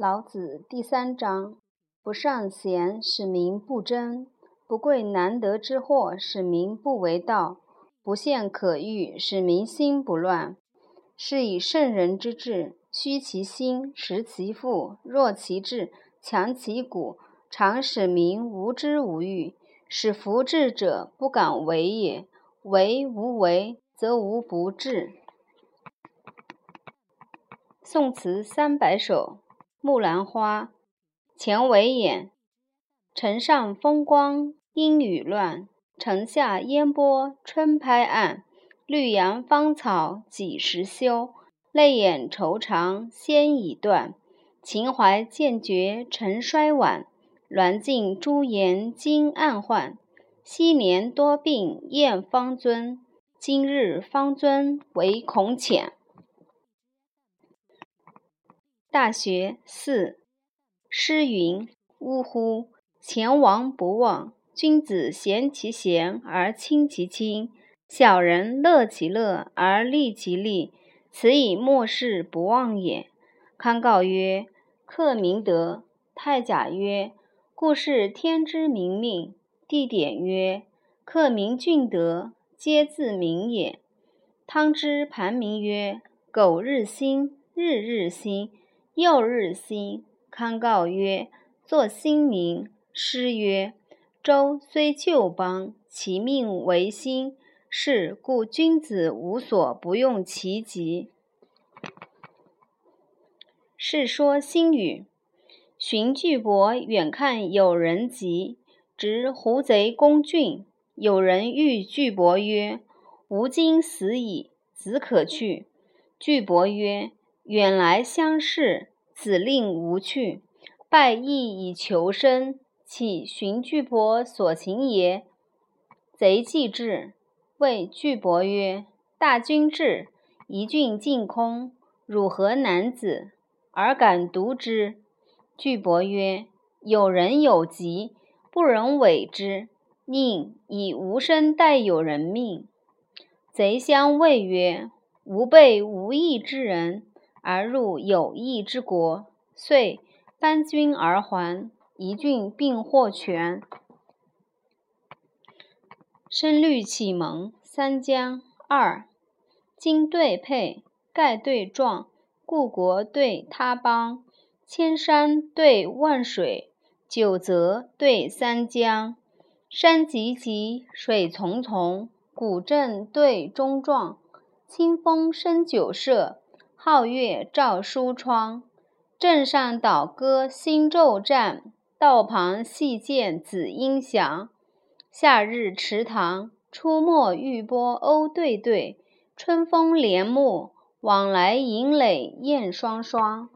老子第三章：不尚贤，使民不争；不贵难得之货，使民不为盗；不陷可欲，使民心不乱。是以圣人之治，虚其心，实其腹，弱其志，强其骨，常使民无知无欲，使夫智者不敢为也。为无为，则无不治。宋词三百首。木兰花，钱维演。城上风光阴雨乱，城下烟波春拍岸。绿杨芳草几时休？泪眼愁肠先已断。情怀渐觉尘衰晚，鸾镜朱颜今暗换。昔年多病燕方尊，今日方尊唯恐浅。大学四诗云：呜呼！前王不忘，君子贤其贤而亲其亲，小人乐其乐而利其利，此以莫世不忘也。康告曰：“克明德。”太甲曰：“故是天之明命。”地点曰：“克明俊德，皆自明也。”汤之盘铭曰：“苟日新，日日新。”又日新，康告曰：“作新民。”诗曰：“周虽旧邦，其命维新。是故君子无所不用其极。”《世说新语》：荀巨伯远看有人疾，执胡贼攻郡。有人欲巨伯曰：“吾今死矣，子可去。”巨伯曰：远来相视，子令无去，拜义以求生，岂寻巨伯所行也？贼既至，谓巨伯曰：“大军至，一郡尽空，汝何男子，而敢独之？”巨伯曰：“有人有疾，不忍违之，宁以无身代有人命。”贼相谓曰：“吾辈无义之人。”而入有义之国，遂班军而还，一郡并获全。声律启蒙三江二，今对配，盖对壮，故国对他邦，千山对万水，九泽对三江。山急急，水淙淙，古镇对中壮，清风生酒舍。皓月照书窗，镇上倒歌新昼战，道旁细见紫英翔。夏日池塘，出没玉波鸥对对，春风帘幕，往来银垒燕双双。